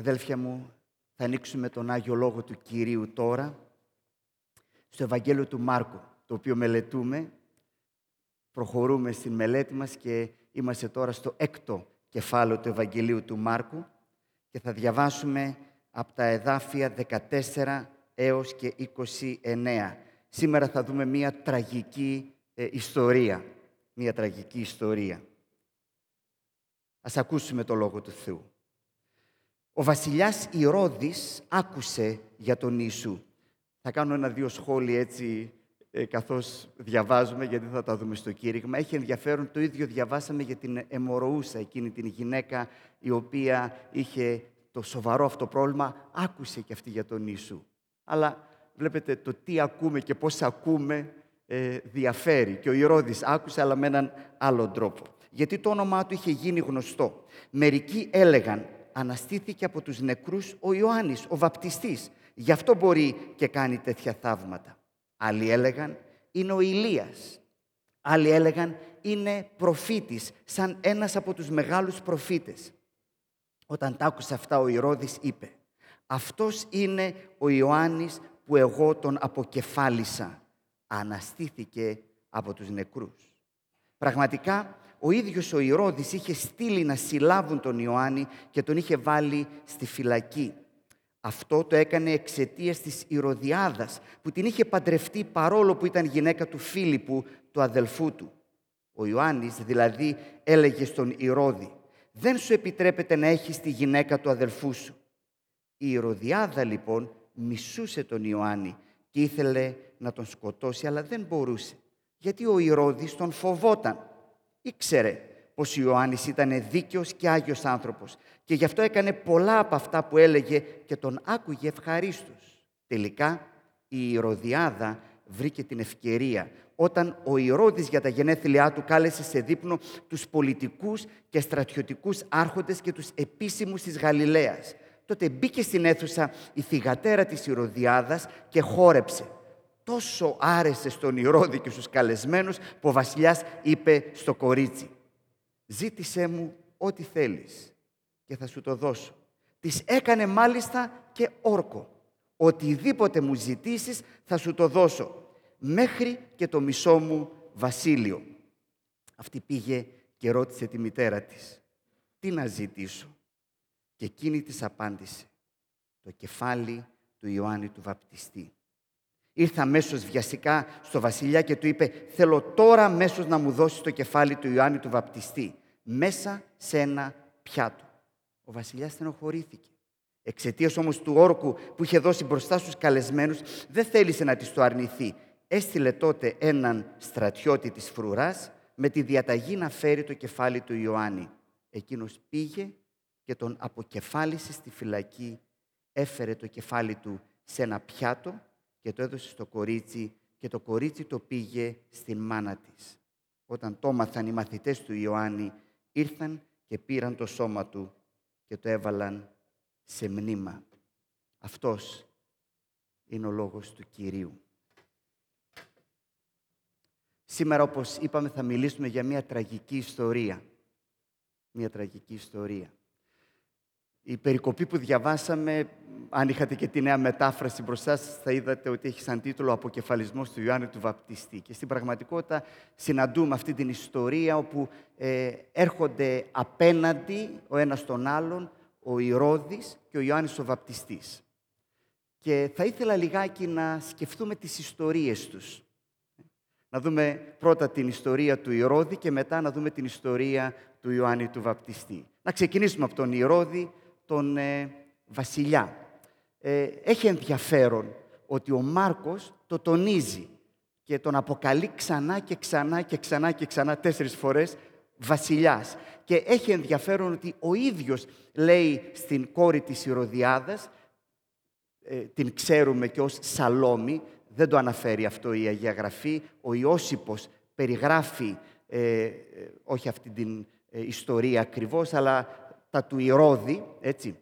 Αδέλφια μου, θα ανοίξουμε τον Άγιο Λόγο του Κυρίου τώρα στο Ευαγγέλιο του Μάρκου, το οποίο μελετούμε. Προχωρούμε στην μελέτη μας και είμαστε τώρα στο έκτο κεφάλαιο του Ευαγγελίου του Μάρκου και θα διαβάσουμε από τα εδάφια 14 έως και 29. Σήμερα θα δούμε μία τραγική ε, ιστορία. Μία τραγική ιστορία. Ας ακούσουμε το Λόγο του Θεού. Ο βασιλιάς Ηρώδης άκουσε για τον Ιησού. Θα κάνω ένα-δύο σχόλια έτσι ε, καθώς διαβάζουμε, γιατί θα τα δούμε στο κήρυγμα. Έχει ενδιαφέρον, το ίδιο διαβάσαμε για την Εμοροούσα, εκείνη την γυναίκα η οποία είχε το σοβαρό αυτό πρόβλημα, άκουσε και αυτή για τον Ιησού. Αλλά βλέπετε το τι ακούμε και πώς ακούμε ε, διαφέρει. Και ο Ηρώδης άκουσε, αλλά με έναν άλλο τρόπο. Γιατί το όνομά του είχε γίνει γνωστό. Μερικοί έλεγαν αναστήθηκε από τους νεκρούς ο Ιωάννης, ο βαπτιστής. Γι' αυτό μπορεί και κάνει τέτοια θαύματα. Άλλοι έλεγαν είναι ο Ηλίας. Άλλοι έλεγαν είναι προφήτης, σαν ένας από τους μεγάλους προφήτες. Όταν τα άκουσε αυτά ο Ηρώδης είπε «Αυτός είναι ο Ιωάννης που εγώ τον αποκεφάλισα». Αναστήθηκε από τους νεκρούς. Πραγματικά ο ίδιος ο Ηρώδης είχε στείλει να συλλάβουν τον Ιωάννη και τον είχε βάλει στη φυλακή. Αυτό το έκανε εξαιτίας της Ηρωδιάδας που την είχε παντρευτεί παρόλο που ήταν γυναίκα του Φίλιππου, του αδελφού του. Ο Ιωάννης δηλαδή έλεγε στον Ηρώδη «Δεν σου επιτρέπεται να έχεις τη γυναίκα του αδελφού σου». Η Ηρωδιάδα λοιπόν μισούσε τον Ιωάννη και ήθελε να τον σκοτώσει αλλά δεν μπορούσε γιατί ο Ηρώδης τον φοβόταν ήξερε πως ο Ιωάννης ήταν δίκαιος και άγιος άνθρωπος και γι' αυτό έκανε πολλά από αυτά που έλεγε και τον άκουγε ευχαρίστως. Τελικά η Ηρωδιάδα βρήκε την ευκαιρία όταν ο Ηρώδης για τα γενέθλιά του κάλεσε σε δείπνο τους πολιτικούς και στρατιωτικούς άρχοντες και τους επίσημους της Γαλιλαίας. Τότε μπήκε στην αίθουσα η θυγατέρα της Ηρωδιάδας και χόρεψε τόσο άρεσε στον Ηρώδη και στους καλεσμένους που ο βασιλιάς είπε στο κορίτσι «Ζήτησέ μου ό,τι θέλεις και θα σου το δώσω». Της έκανε μάλιστα και όρκο. Οτιδήποτε μου ζητήσεις θα σου το δώσω, μέχρι και το μισό μου βασίλειο. Αυτή πήγε και ρώτησε τη μητέρα της «Τι να ζητήσω» και εκείνη της απάντησε «Το κεφάλι του Ιωάννη του Βαπτιστή». Ήρθε αμέσως βιαστικά στο βασιλιά και του είπε «Θέλω τώρα αμέσως να μου δώσεις το κεφάλι του Ιωάννη του Βαπτιστή μέσα σε ένα πιάτο». Ο βασιλιάς στενοχωρήθηκε. Εξαιτίας όμως του όρκου που είχε δώσει μπροστά στους καλεσμένους δεν θέλησε να της το αρνηθεί. Έστειλε τότε έναν στρατιώτη της φρουράς με τη διαταγή να φέρει το κεφάλι του Ιωάννη. Εκείνος πήγε και τον αποκεφάλισε στη φυλακή, έφερε το κεφάλι του σε ένα πιάτο και το έδωσε στο κορίτσι και το κορίτσι το πήγε στην μάνα της. Όταν το μάθαν οι μαθητές του Ιωάννη, ήρθαν και πήραν το σώμα του και το έβαλαν σε μνήμα. Αυτός είναι ο λόγος του Κυρίου. Σήμερα, όπως είπαμε, θα μιλήσουμε για μια τραγική ιστορία. Μια τραγική ιστορία. Η περικοπή που διαβάσαμε, αν είχατε και τη νέα μετάφραση μπροστά σας, θα είδατε ότι έχει σαν τίτλο «Αποκεφαλισμός του Ιωάννη του Βαπτιστή». Και στην πραγματικότητα συναντούμε αυτή την ιστορία όπου ε, έρχονται απέναντι ο ένας τον άλλον ο Ηρώδης και ο Ιωάννης ο Βαπτιστής. Και θα ήθελα λιγάκι να σκεφτούμε τις ιστορίες τους. Να δούμε πρώτα την ιστορία του Ηρώδη και μετά να δούμε την ιστορία του Ιωάννη του Βαπτιστή. Να ξεκινήσουμε από τον Ηρώδη, τον ε, βασιλιά. Ε, έχει ενδιαφέρον ότι ο Μάρκος το τονίζει και τον αποκαλεί ξανά και ξανά και ξανά και ξανά τέσσερις φορές βασιλιάς. Και έχει ενδιαφέρον ότι ο ίδιος λέει στην κόρη της Ηρωδιάδας, ε, την ξέρουμε και ως Σαλόμη, δεν το αναφέρει αυτό η Αγία Γραφή, ο Ιώσυπος περιγράφει, ε, όχι αυτή την ιστορία ακριβώς, αλλά τα του Ηρώδη, έτσι,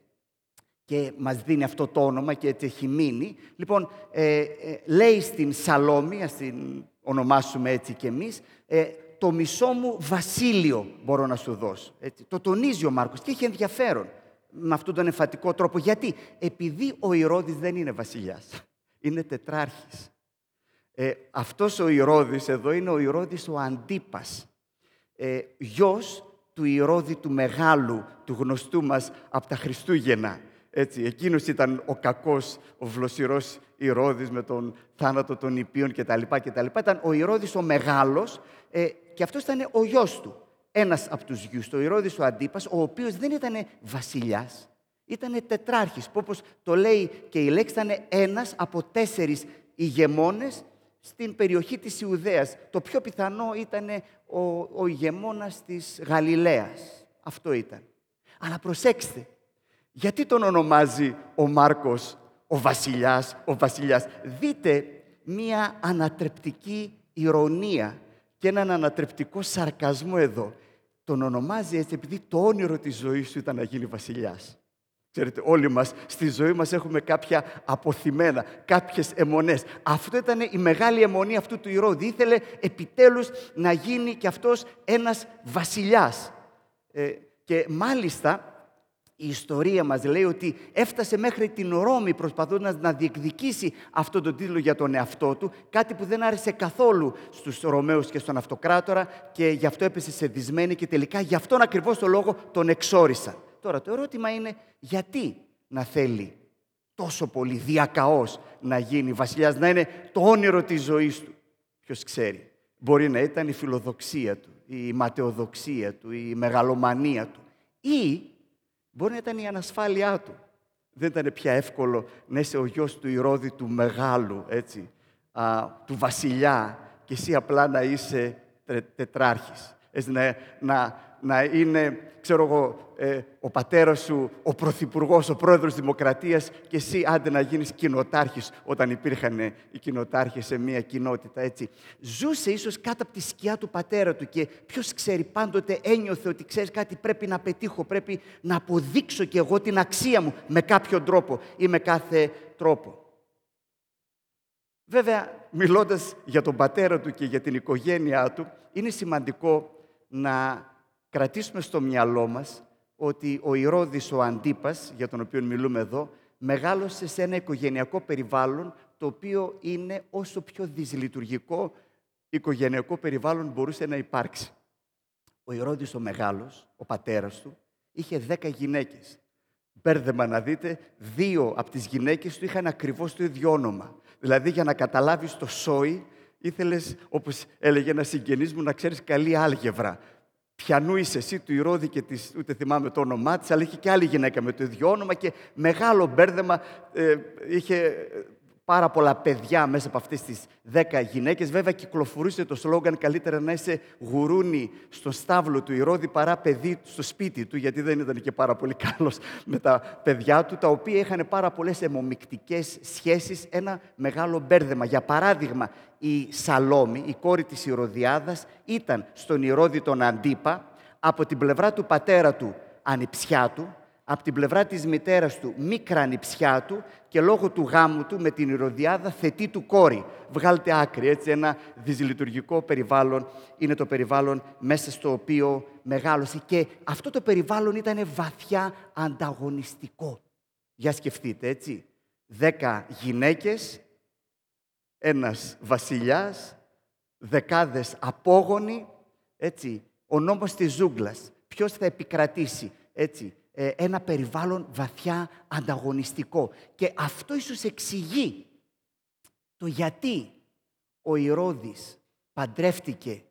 και μας δίνει αυτό το όνομα και έτσι έχει μείνει. Λοιπόν, ε, ε, λέει στην Σαλόμη, ας την ονομάσουμε έτσι κι εμείς, ε, το μισό μου βασίλειο μπορώ να σου δώσω. Έτσι. Το τονίζει ο Μάρκος και έχει ενδιαφέρον. με αυτόν τον εμφατικό τρόπο. Γιατί; Επειδή ο Ηρώδης δεν είναι βασιλιάς. Είναι τετράρχης. Ε, αυτός ο Ηρώδης εδώ είναι ο Ηρώδης ο Αντίπας. Ε, γιος του Ηρώδη του Μεγάλου, του γνωστού μας από τα Χριστούγεννα. Έτσι, εκείνος ήταν ο κακός, ο βλοσιρός Ηρώδης με τον θάνατο των Ιππίων κτλ. κτλ. Ήταν ο Ηρώδης ο Μεγάλος ε, και αυτός ήταν ο γιος του. Ένας από τους γιους, ο Ηρώδης ο Αντίπας, ο οποίος δεν ήταν βασιλιάς, ήταν τετράρχης, που όπως το λέει και η λέξη ήταν ένας από τέσσερις ηγεμόνες στην περιοχή της Ιουδαίας. Το πιο πιθανό ήταν ο, ο ηγεμόνας της Γαλιλαίας. Αυτό ήταν. Αλλά προσέξτε, γιατί τον ονομάζει ο Μάρκος ο βασιλιάς, ο βασιλιάς. Δείτε μία ανατρεπτική ηρωνία και έναν ανατρεπτικό σαρκασμό εδώ. Τον ονομάζει έτσι επειδή το όνειρο της ζωής σου ήταν να γίνει βασιλιάς. Ξέρετε, όλοι μας στη ζωή μας έχουμε κάποια αποθυμένα, κάποιες αιμονές. Αυτό ήταν η μεγάλη αιμονή αυτού του Ηρώδη. Ήθελε επιτέλους να γίνει και αυτός ένας βασιλιάς. Ε, και μάλιστα η ιστορία μας λέει ότι έφτασε μέχρι την Ρώμη προσπαθώντας να διεκδικήσει αυτόν τον τίτλο για τον εαυτό του, κάτι που δεν άρεσε καθόλου στους Ρωμαίους και στον Αυτοκράτορα και γι' αυτό έπεσε σε δυσμένη και τελικά γι' αυτόν ακριβώς το λόγο τον εξόρισαν. Τώρα το ερώτημα είναι γιατί να θέλει τόσο πολύ διακαώς να γίνει βασιλιάς, να είναι το όνειρο της ζωής του; Ποιος ξέρει. Μπορεί να ήταν η φιλοδοξία του, η ματαιοδοξία του, η μεγαλομανία του. Ή μπορεί να ήταν η ανασφάλειά του. Δεν ήταν πια εύκολο να είσαι ο γιος του Ηρώδη του μεγάλου, έτσι, α, του βασιλιά και εσύ απλά να είσαι τετράρχης. Έτσι, να, να, να είναι, ξέρω εγώ, ε, ο πατέρας σου, ο πρωθυπουργός, ο πρόεδρος της Δημοκρατίας και εσύ άντε να γίνεις κοινοτάρχης όταν υπήρχαν οι κοινοτάρχες σε μια κοινότητα, έτσι. Ζούσε ίσως κάτω από τη σκιά του πατέρα του και ποιος ξέρει, πάντοτε ένιωθε ότι ξέρεις κάτι πρέπει να πετύχω, πρέπει να αποδείξω και εγώ την αξία μου με κάποιο τρόπο ή με κάθε τρόπο. Βέβαια, μιλώντας για τον πατέρα του και για την οικογένειά του, είναι σημαντικό να κρατήσουμε στο μυαλό μας ότι ο Ηρώδης ο Αντίπας, για τον οποίο μιλούμε εδώ, μεγάλωσε σε ένα οικογενειακό περιβάλλον το οποίο είναι όσο πιο δυσλειτουργικό οικογενειακό περιβάλλον μπορούσε να υπάρξει. Ο Ηρώδης ο Μεγάλος, ο πατέρας του, είχε δέκα γυναίκες. Μπέρδεμα να δείτε, δύο από τις γυναίκες του είχαν ακριβώς το ίδιο όνομα. Δηλαδή για να καταλάβεις το σόι, ήθελες, όπως έλεγε ένας συγγενής μου, να ξέρεις καλή άλγεβρα. Ποιανού είσαι εσύ, του Ηρώδη και της, ούτε θυμάμαι το όνομά της, αλλά είχε και άλλη γυναίκα με το ίδιο όνομα και μεγάλο μπέρδεμα ε, είχε πάρα πολλά παιδιά μέσα από αυτές τις δέκα γυναίκες. Βέβαια κυκλοφορούσε το σλόγκαν καλύτερα να είσαι γουρούνι στο στάβλο του Ηρώδη παρά παιδί στο σπίτι του, γιατί δεν ήταν και πάρα πολύ καλός με τα παιδιά του, τα οποία είχαν πάρα πολλές αιμομικτικές σχέσεις, ένα μεγάλο μπέρδεμα. Για παράδειγμα, η Σαλόμη, η κόρη της Ηρωδιάδας, ήταν στον Ηρώδη τον Αντίπα, από την πλευρά του πατέρα του ανιψιά του, από την πλευρά της μητέρας του μικρά νηψιά του και λόγω του γάμου του με την Ηρωδιάδα θετή του κόρη. Βγάλτε άκρη, έτσι ένα δυσλειτουργικό περιβάλλον είναι το περιβάλλον μέσα στο οποίο μεγάλωσε και αυτό το περιβάλλον ήταν βαθιά ανταγωνιστικό. Για σκεφτείτε, έτσι. Δέκα γυναίκες, ένας βασιλιάς, δεκάδες απόγονοι, έτσι. Ο νόμος της ζούγκλας. Ποιος θα επικρατήσει, έτσι ε, ένα περιβάλλον βαθιά ανταγωνιστικό. Και αυτό ίσως εξηγεί το γιατί ο Ηρώδης παντρεύτηκε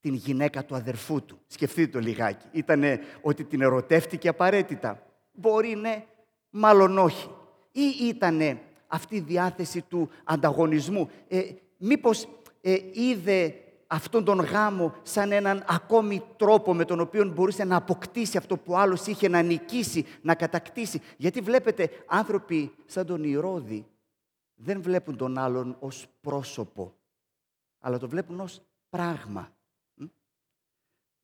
την γυναίκα του αδερφού του. Σκεφτείτε το λιγάκι. Ήτανε ότι την ερωτεύτηκε απαραίτητα. Μπορεί ναι, μάλλον όχι. Ή ήτανε αυτή η διάθεση του ανταγωνισμού. Ε, μήπως ε, είδε αυτόν τον γάμο σαν έναν ακόμη τρόπο με τον οποίο μπορούσε να αποκτήσει αυτό που άλλος είχε να νικήσει, να κατακτήσει. Γιατί βλέπετε άνθρωποι σαν τον Ηρώδη δεν βλέπουν τον άλλον ως πρόσωπο, αλλά το βλέπουν ως πράγμα.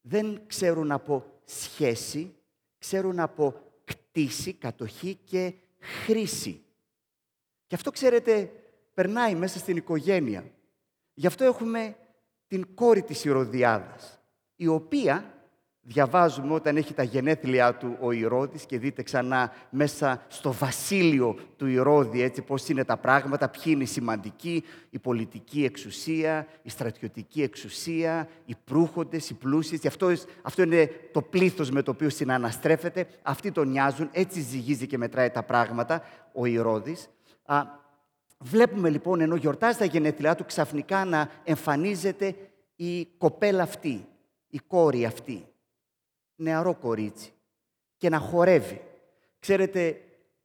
Δεν ξέρουν από σχέση, ξέρουν από κτίση, κατοχή και χρήση. Και αυτό, ξέρετε, περνάει μέσα στην οικογένεια. Γι' αυτό έχουμε την κόρη της Ηρωδιάδας, η οποία διαβάζουμε όταν έχει τα γενέθλιά του ο Ηρώδης και δείτε ξανά μέσα στο βασίλειο του Ηρώδη έτσι πώς είναι τα πράγματα, ποιοι είναι οι σημαντικοί, η πολιτική εξουσία, η στρατιωτική εξουσία, οι προύχοντες, οι πλούσιες. Αυτό, αυτό είναι το πλήθος με το οποίο συναναστρέφεται. Αυτοί τον νοιάζουν, έτσι ζυγίζει και μετράει τα πράγματα ο Ηρώδης. Α, βλέπουμε λοιπόν ενώ γιορτάζει τα γενέθλιά του ξαφνικά να εμφανίζεται η κοπέλα αυτή, η κόρη αυτή νεαρό κορίτσι και να χορεύει. Ξέρετε,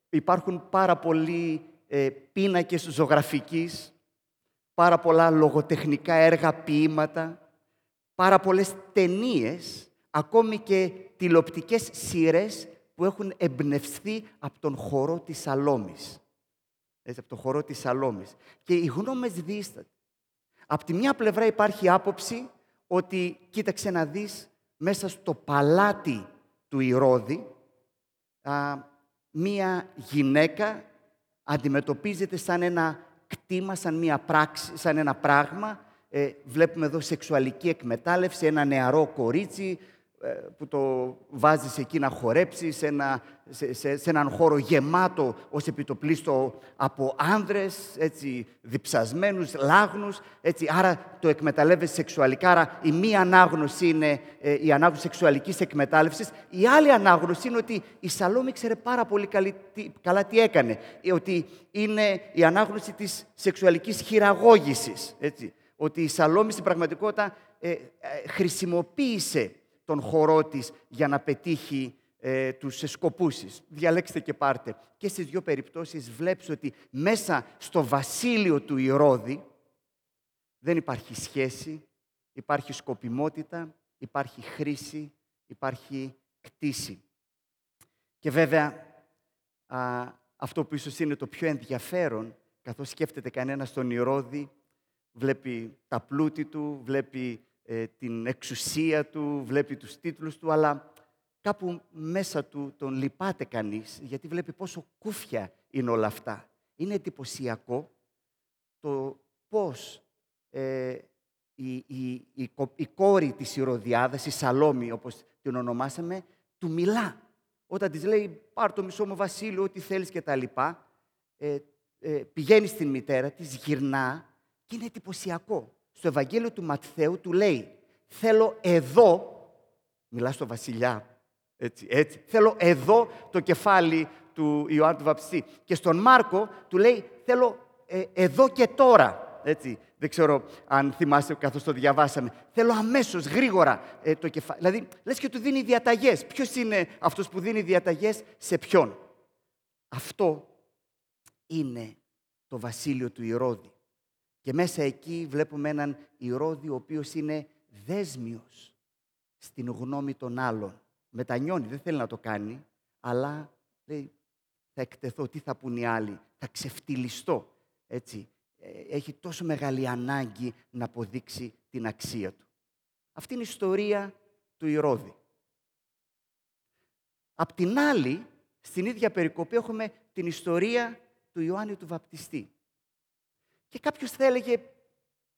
υπάρχουν πάρα πολλοί ε, πίνακες ζωγραφικής, πάρα πολλά λογοτεχνικά έργα, ποίηματα, πάρα πολλές ταινίες, ακόμη και τηλεοπτικές σειρές που έχουν εμπνευστεί από τον χορό της Σαλόμης. Έτσι, από τον χορό της Σαλόμης. Και οι γνώμες δίσταται. Από τη μια πλευρά υπάρχει άποψη ότι, κοίταξε να δεις, μέσα στο παλάτι του Ηρώδη μία γυναίκα αντιμετωπίζεται σαν ένα κτήμα, σαν, μία πράξη, σαν ένα πράγμα. Ε, βλέπουμε εδώ σεξουαλική εκμετάλλευση, ένα νεαρό κορίτσι ε, που το βάζεις εκεί να χορέψεις σε, ένα, σε, σε, σε έναν χώρο γεμάτο ως επιτοπλίστο από άνδρες, έτσι, διψασμένους, λάγνους, έτσι, άρα το εκμεταλλεύεσαι σεξουαλικά, άρα η μία ανάγνωση είναι ε, η ανάγνωση σεξουαλικής εκμετάλλευσης, η άλλη ανάγνωση είναι ότι η Σαλόμη ξέρε πάρα πολύ καλή, τι, καλά τι έκανε, ε, ότι είναι η ανάγνωση της σεξουαλικής χειραγώγησης, έτσι, ότι η Σαλόμη στην πραγματικότητα ε, χρησιμοποίησε τον χορό της για να πετύχει ε, τους σκοπούς Διαλέξτε και πάρτε. Και στις δύο περιπτώσεις βλέπεις ότι μέσα στο βασίλειο του Ηρώδη δεν υπάρχει σχέση, υπάρχει σκοπιμότητα, υπάρχει χρήση, υπάρχει κτήση. Και βέβαια αυτό που ίσως είναι το πιο ενδιαφέρον, καθώς σκέφτεται κανένας τον Ηρώδη, βλέπει τα πλούτη του, βλέπει ε, την εξουσία του, βλέπει τους τίτλους του, αλλά κάπου μέσα του τον λυπάται κανείς, γιατί βλέπει πόσο κούφια είναι όλα αυτά. Είναι εντυπωσιακό το πώς ε, η, η, η, η, κόρη της Ηρωδιάδας, η Σαλόμη όπως την ονομάσαμε, του μιλά. Όταν της λέει πάρ το μισό μου βασίλειο, ό,τι θέλεις και τα λοιπά, ε, ε, πηγαίνει στην μητέρα της, γυρνά και είναι εντυπωσιακό στο Ευαγγέλιο του Ματθαίου του λέει θέλω εδώ, μιλάς στο βασιλιά, έτσι, έτσι, θέλω εδώ το κεφάλι του Ιωάννου του Βαπτιστή. Και στον Μάρκο του λέει θέλω ε, εδώ και τώρα, έτσι. Δεν ξέρω αν θυμάστε καθώς το διαβάσαμε. Θέλω αμέσως, γρήγορα ε, το κεφάλι. Δηλαδή, λες και του δίνει διαταγές. Ποιος είναι αυτός που δίνει διαταγές; Σε ποιον; Αυτό είναι το βασίλειο του Ηρώδη. Και μέσα εκεί βλέπουμε έναν Ηρώδη ο οποίος είναι δέσμιος στην γνώμη των άλλων. Μετανιώνει, δεν θέλει να το κάνει, αλλά λέει θα εκτεθώ, τι θα πούν οι άλλοι, θα ξεφτυλιστώ. Έτσι. Ε, έχει τόσο μεγάλη ανάγκη να αποδείξει την αξία του. Αυτή είναι η ιστορία του Ηρώδη. Απ' την άλλη, στην ίδια περικοπή έχουμε την ιστορία του Ιωάννη του Βαπτιστή. Και κάποιος θα έλεγε,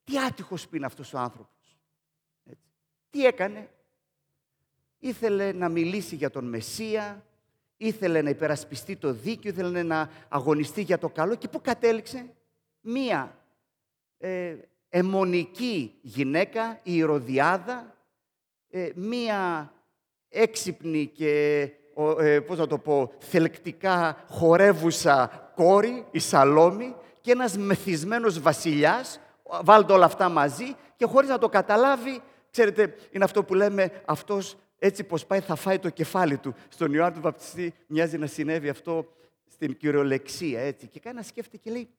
τι άτυχος που είναι αυτός ο άνθρωπος. Έτσι. Τι έκανε; Ήθελε να μιλήσει για τον Μεσσία, ήθελε να υπερασπιστεί το δίκαιο, ήθελε να αγωνιστεί για το καλό και πού κατέληξε; Μία ε, αιμονική γυναίκα, η Ηρωδιάδα, ε, μία έξυπνη και ε, πώς να το πω, θελκτικά χορεύουσα κόρη, η Σαλόμη, και ένας μεθυσμένος βασιλιάς, βάλτε όλα αυτά μαζί και χωρίς να το καταλάβει, ξέρετε, είναι αυτό που λέμε, αυτός έτσι πως πάει θα φάει το κεφάλι του. Στον Ιωάννη του Βαπτιστή μοιάζει να συνέβη αυτό στην κυριολεξία, έτσι. Και κάνει να σκέφτεται και λέει,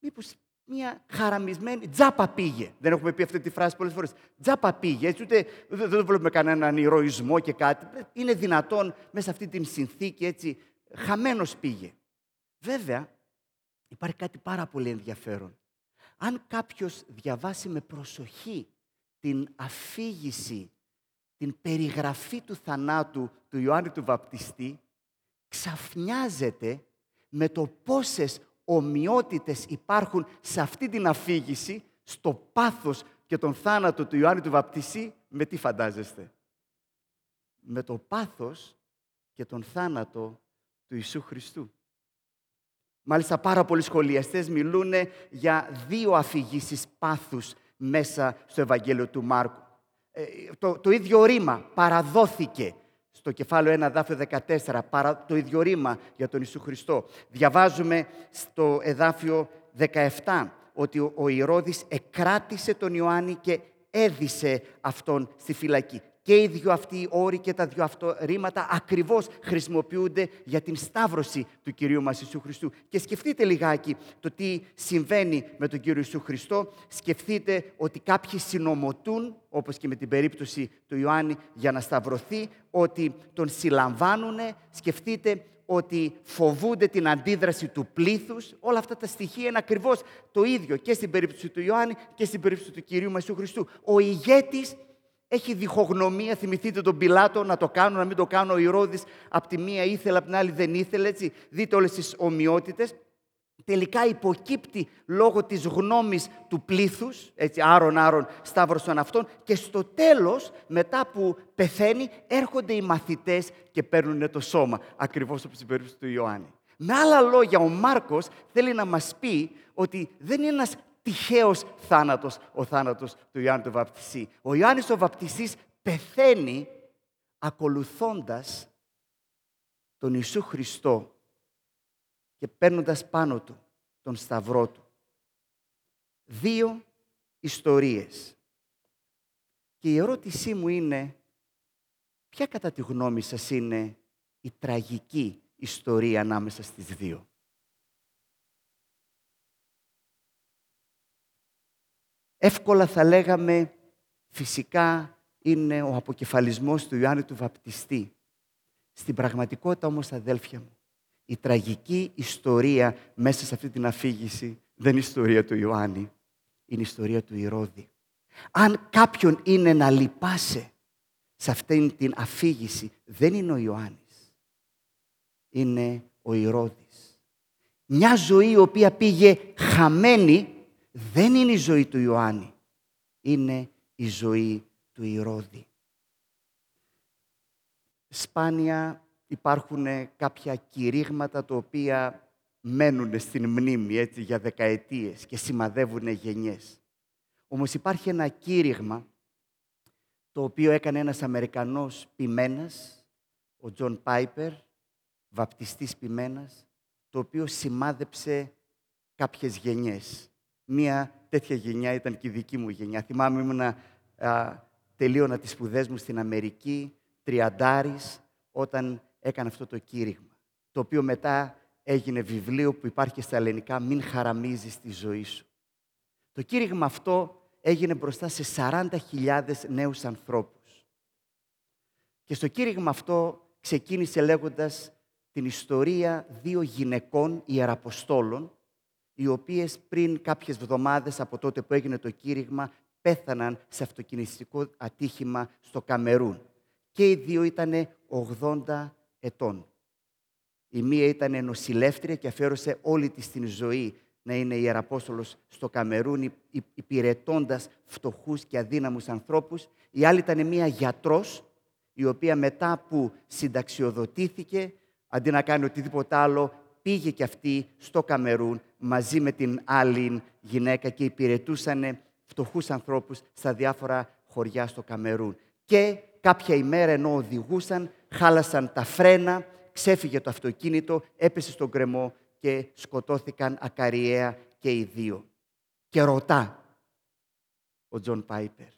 μήπως μια χαραμισμένη τζάπα πήγε. Δεν έχουμε πει αυτή τη φράση πολλές φορές. Τζάπα πήγε, έτσι, ούτε δεν βλέπουμε κανέναν ηρωισμό και κάτι. Είναι δυνατόν μέσα σε αυτή την συνθήκη, έτσι, χαμένος πήγε. Βέβαια, υπάρχει κάτι πάρα πολύ ενδιαφέρον. Αν κάποιος διαβάσει με προσοχή την αφήγηση, την περιγραφή του θανάτου του Ιωάννη του Βαπτιστή, ξαφνιάζεται με το πόσες ομοιότητες υπάρχουν σε αυτή την αφήγηση, στο πάθος και τον θάνατο του Ιωάννη του Βαπτιστή, με τι φαντάζεστε; με το πάθος και τον θάνατο του Ιησού Χριστού. Μάλιστα πάρα πολλοί σχολιαστές μιλούν για δύο αφηγήσεις πάθους μέσα στο Ευαγγέλιο του Μάρκου. Ε, το, το ίδιο ρήμα παραδόθηκε στο κεφάλαιο 1, δάφιο 14, παρα, το ίδιο ρήμα για τον Ιησού Χριστό. Διαβάζουμε στο εδάφιο 17 ότι ο, ο Ηρώδης εκράτησε τον Ιωάννη και έδισε αυτόν στη φυλακή και οι δύο αυτοί οι όροι και τα δύο αυτό ρήματα ακριβώς χρησιμοποιούνται για την σταύρωση του Κυρίου μας Ιησού Χριστού. Και σκεφτείτε λιγάκι το τι συμβαίνει με τον Κύριο Ιησού Χριστό. Σκεφτείτε ότι κάποιοι συνομωτούν, όπως και με την περίπτωση του Ιωάννη, για να σταυρωθεί, ότι τον συλλαμβάνουν. Σκεφτείτε ότι φοβούνται την αντίδραση του πλήθους. Όλα αυτά τα στοιχεία είναι ακριβώς το ίδιο και στην περίπτωση του Ιωάννη και στην περίπτωση του Κυρίου Ιησού Χριστού. Ο ηγέτης έχει διχογνωμία, θυμηθείτε τον Πιλάτο να το κάνω, να μην το κάνω. Ο Ηρώδης από τη μία ήθελε, από την άλλη δεν ήθελε. Έτσι. Δείτε όλες τις ομοιότητες. Τελικά υποκύπτει λόγω της γνώμης του πλήθους, έτσι άρον άρον σταύρωσαν αυτόν και στο τέλος μετά που πεθαίνει έρχονται οι μαθητές και παίρνουν το σώμα, ακριβώς όπως στην περίπτωση του Ιωάννη. Με άλλα λόγια, ο Μάρκος θέλει να μας πει ότι δεν είναι ένας τυχαίος θάνατος ο θάνατος του Ιωάννη του Βαπτιστή. Ο Ιωάννης ο Βαπτιστής πεθαίνει ακολουθώντας τον Ιησού Χριστό και παίρνοντας πάνω του τον σταυρό του. Δύο ιστορίες. Και η ερώτησή μου είναι, ποια κατά τη γνώμη σας είναι η τραγική ιστορία ανάμεσα στις δύο; Εύκολα θα λέγαμε φυσικά είναι ο αποκεφαλισμός του Ιωάννη του Βαπτιστή. Στην πραγματικότητα όμως αδέλφια μου, η τραγική ιστορία μέσα σε αυτή την αφήγηση δεν είναι η ιστορία του Ιωάννη, είναι η ιστορία του Ηρώδη. Αν κάποιον είναι να λυπάσαι σε αυτή την αφήγηση, δεν είναι ο Ιωάννης. Είναι ο Ηρώδης. Μια ζωή η οποία πήγε χαμένη δεν είναι η ζωή του Ιωάννη. Είναι η ζωή του Ηρώδη. Σπάνια υπάρχουν κάποια κηρύγματα τα οποία μένουν στην μνήμη έτσι, για δεκαετίες και σημαδεύουν γενιές. Όμως υπάρχει ένα κήρυγμα το οποίο έκανε ένας Αμερικανός ποιμένας, ο Τζον Πάιπερ, βαπτιστής ποιμένας, το οποίο σημάδεψε κάποιες γενιές μία τέτοια γενιά ήταν και η δική μου γενιά. Θυμάμαι ήμουνα, α, τελείωνα τις σπουδές μου στην Αμερική, τριαντάρης, όταν έκανε αυτό το κήρυγμα. Το οποίο μετά έγινε βιβλίο που υπάρχει στα ελληνικά «Μην χαραμίζεις τη ζωή σου». Το κήρυγμα αυτό έγινε μπροστά σε 40.000 νέους ανθρώπους. Και στο κήρυγμα αυτό ξεκίνησε λέγοντας την ιστορία δύο γυναικών ιεραποστόλων, οι οποίες πριν κάποιες εβδομάδες από τότε που έγινε το κήρυγμα πέθαναν σε αυτοκινηστικό ατύχημα στο Καμερούν. Και οι δύο ήταν 80 ετών. Η μία ήταν νοσηλεύτρια και αφιέρωσε όλη της την ζωή να είναι ιεραπόστολος στο Καμερούν, υπηρετώντας φτωχούς και αδύναμους ανθρώπους. Η άλλη ήταν μία γιατρός, η οποία μετά που συνταξιοδοτήθηκε, αντί να κάνει οτιδήποτε άλλο, πήγε και αυτή στο Καμερούν μαζί με την άλλη γυναίκα και υπηρετούσαν φτωχούς ανθρώπους στα διάφορα χωριά στο Καμερούν. Και κάποια ημέρα ενώ οδηγούσαν, χάλασαν τα φρένα, ξέφυγε το αυτοκίνητο, έπεσε στον γκρεμό και σκοτώθηκαν ακαριέα και οι δύο. Και ρωτά ο Τζον Πάιπερ,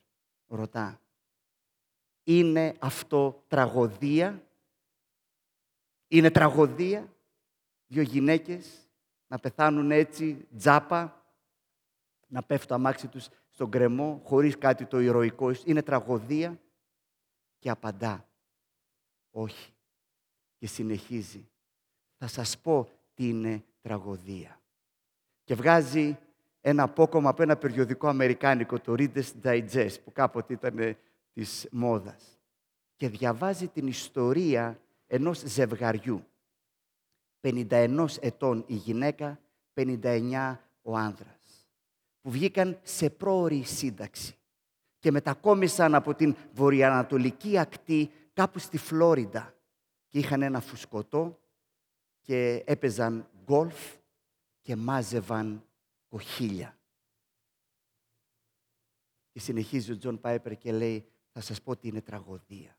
ρωτά, είναι αυτό τραγωδία, είναι τραγωδία; Δύο γυναίκες να πεθάνουν έτσι τζάμπα, να πέφτει το αμάξι τους στον γκρεμό, χωρίς κάτι το ηρωικό. Είναι τραγωδία και απαντά. Όχι. Και συνεχίζει. Θα σας πω τι είναι τραγωδία. Και βγάζει ένα απόκομμα από ένα περιοδικό αμερικάνικο, το Reader's Digest, που κάποτε ήταν της μόδας. Και διαβάζει την ιστορία ενός ζευγαριού 51 ετών η γυναίκα, 59 ο άνδρας, που βγήκαν σε πρόορη σύνταξη και μετακόμισαν από την βορειοανατολική ακτή κάπου στη Φλόριντα και είχαν ένα φουσκωτό και έπαιζαν γκολφ και μάζευαν κοχύλια. Και συνεχίζει ο Τζον Πάιπερ και λέει, θα σας πω τι είναι τραγωδία.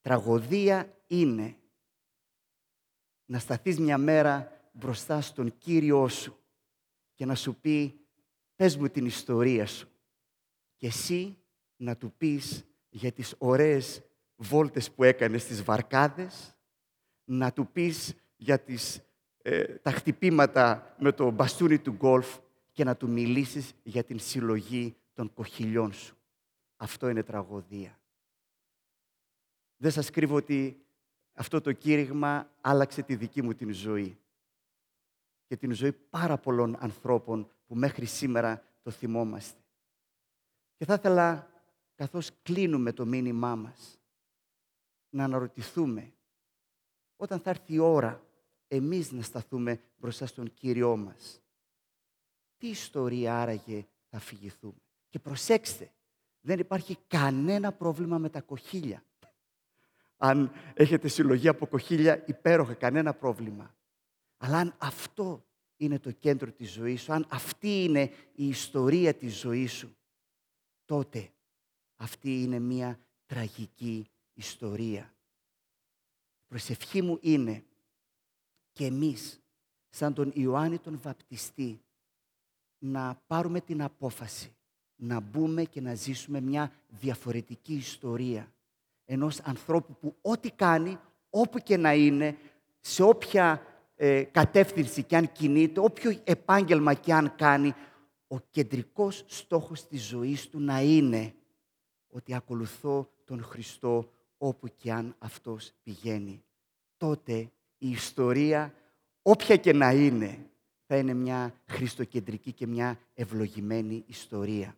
Τραγωδία είναι να σταθείς μια μέρα μπροστά στον Κύριό σου και να σου πει, πες μου την ιστορία σου. Και εσύ να του πεις για τις ωραίες βόλτες που έκανες στις βαρκάδες, να του πεις για τις, ε, τα χτυπήματα με το μπαστούνι του γκολφ και να του μιλήσεις για την συλλογή των κοχυλιών σου. Αυτό είναι τραγωδία. Δεν σας κρύβω ότι αυτό το κήρυγμα άλλαξε τη δική μου την ζωή και την ζωή πάρα πολλών ανθρώπων που μέχρι σήμερα το θυμόμαστε. Και θα ήθελα, καθώς κλείνουμε το μήνυμά μας, να αναρωτηθούμε όταν θα έρθει η ώρα εμείς να σταθούμε μπροστά στον Κύριό μας. Τι ιστορία άραγε θα φυγηθούμε. Και προσέξτε, δεν υπάρχει κανένα πρόβλημα με τα κοχύλια. Αν έχετε συλλογή από κοχύλια, υπέροχα, κανένα πρόβλημα. Αλλά αν αυτό είναι το κέντρο της ζωής σου, αν αυτή είναι η ιστορία της ζωής σου, τότε αυτή είναι μια τραγική ιστορία. Η προσευχή μου είναι και εμείς, σαν τον Ιωάννη τον Βαπτιστή, να πάρουμε την απόφαση να μπούμε και να ζήσουμε μια διαφορετική ιστορία ενός ανθρώπου που ό,τι κάνει, όπου και να είναι, σε όποια ε, κατεύθυνση και αν κινείται, όποιο επάγγελμα και αν κάνει, ο κεντρικός στόχος της ζωής του να είναι ότι ακολουθώ τον Χριστό όπου και αν αυτός πηγαίνει. Τότε η ιστορία, όποια και να είναι, θα είναι μια χριστοκεντρική και μια ευλογημένη ιστορία.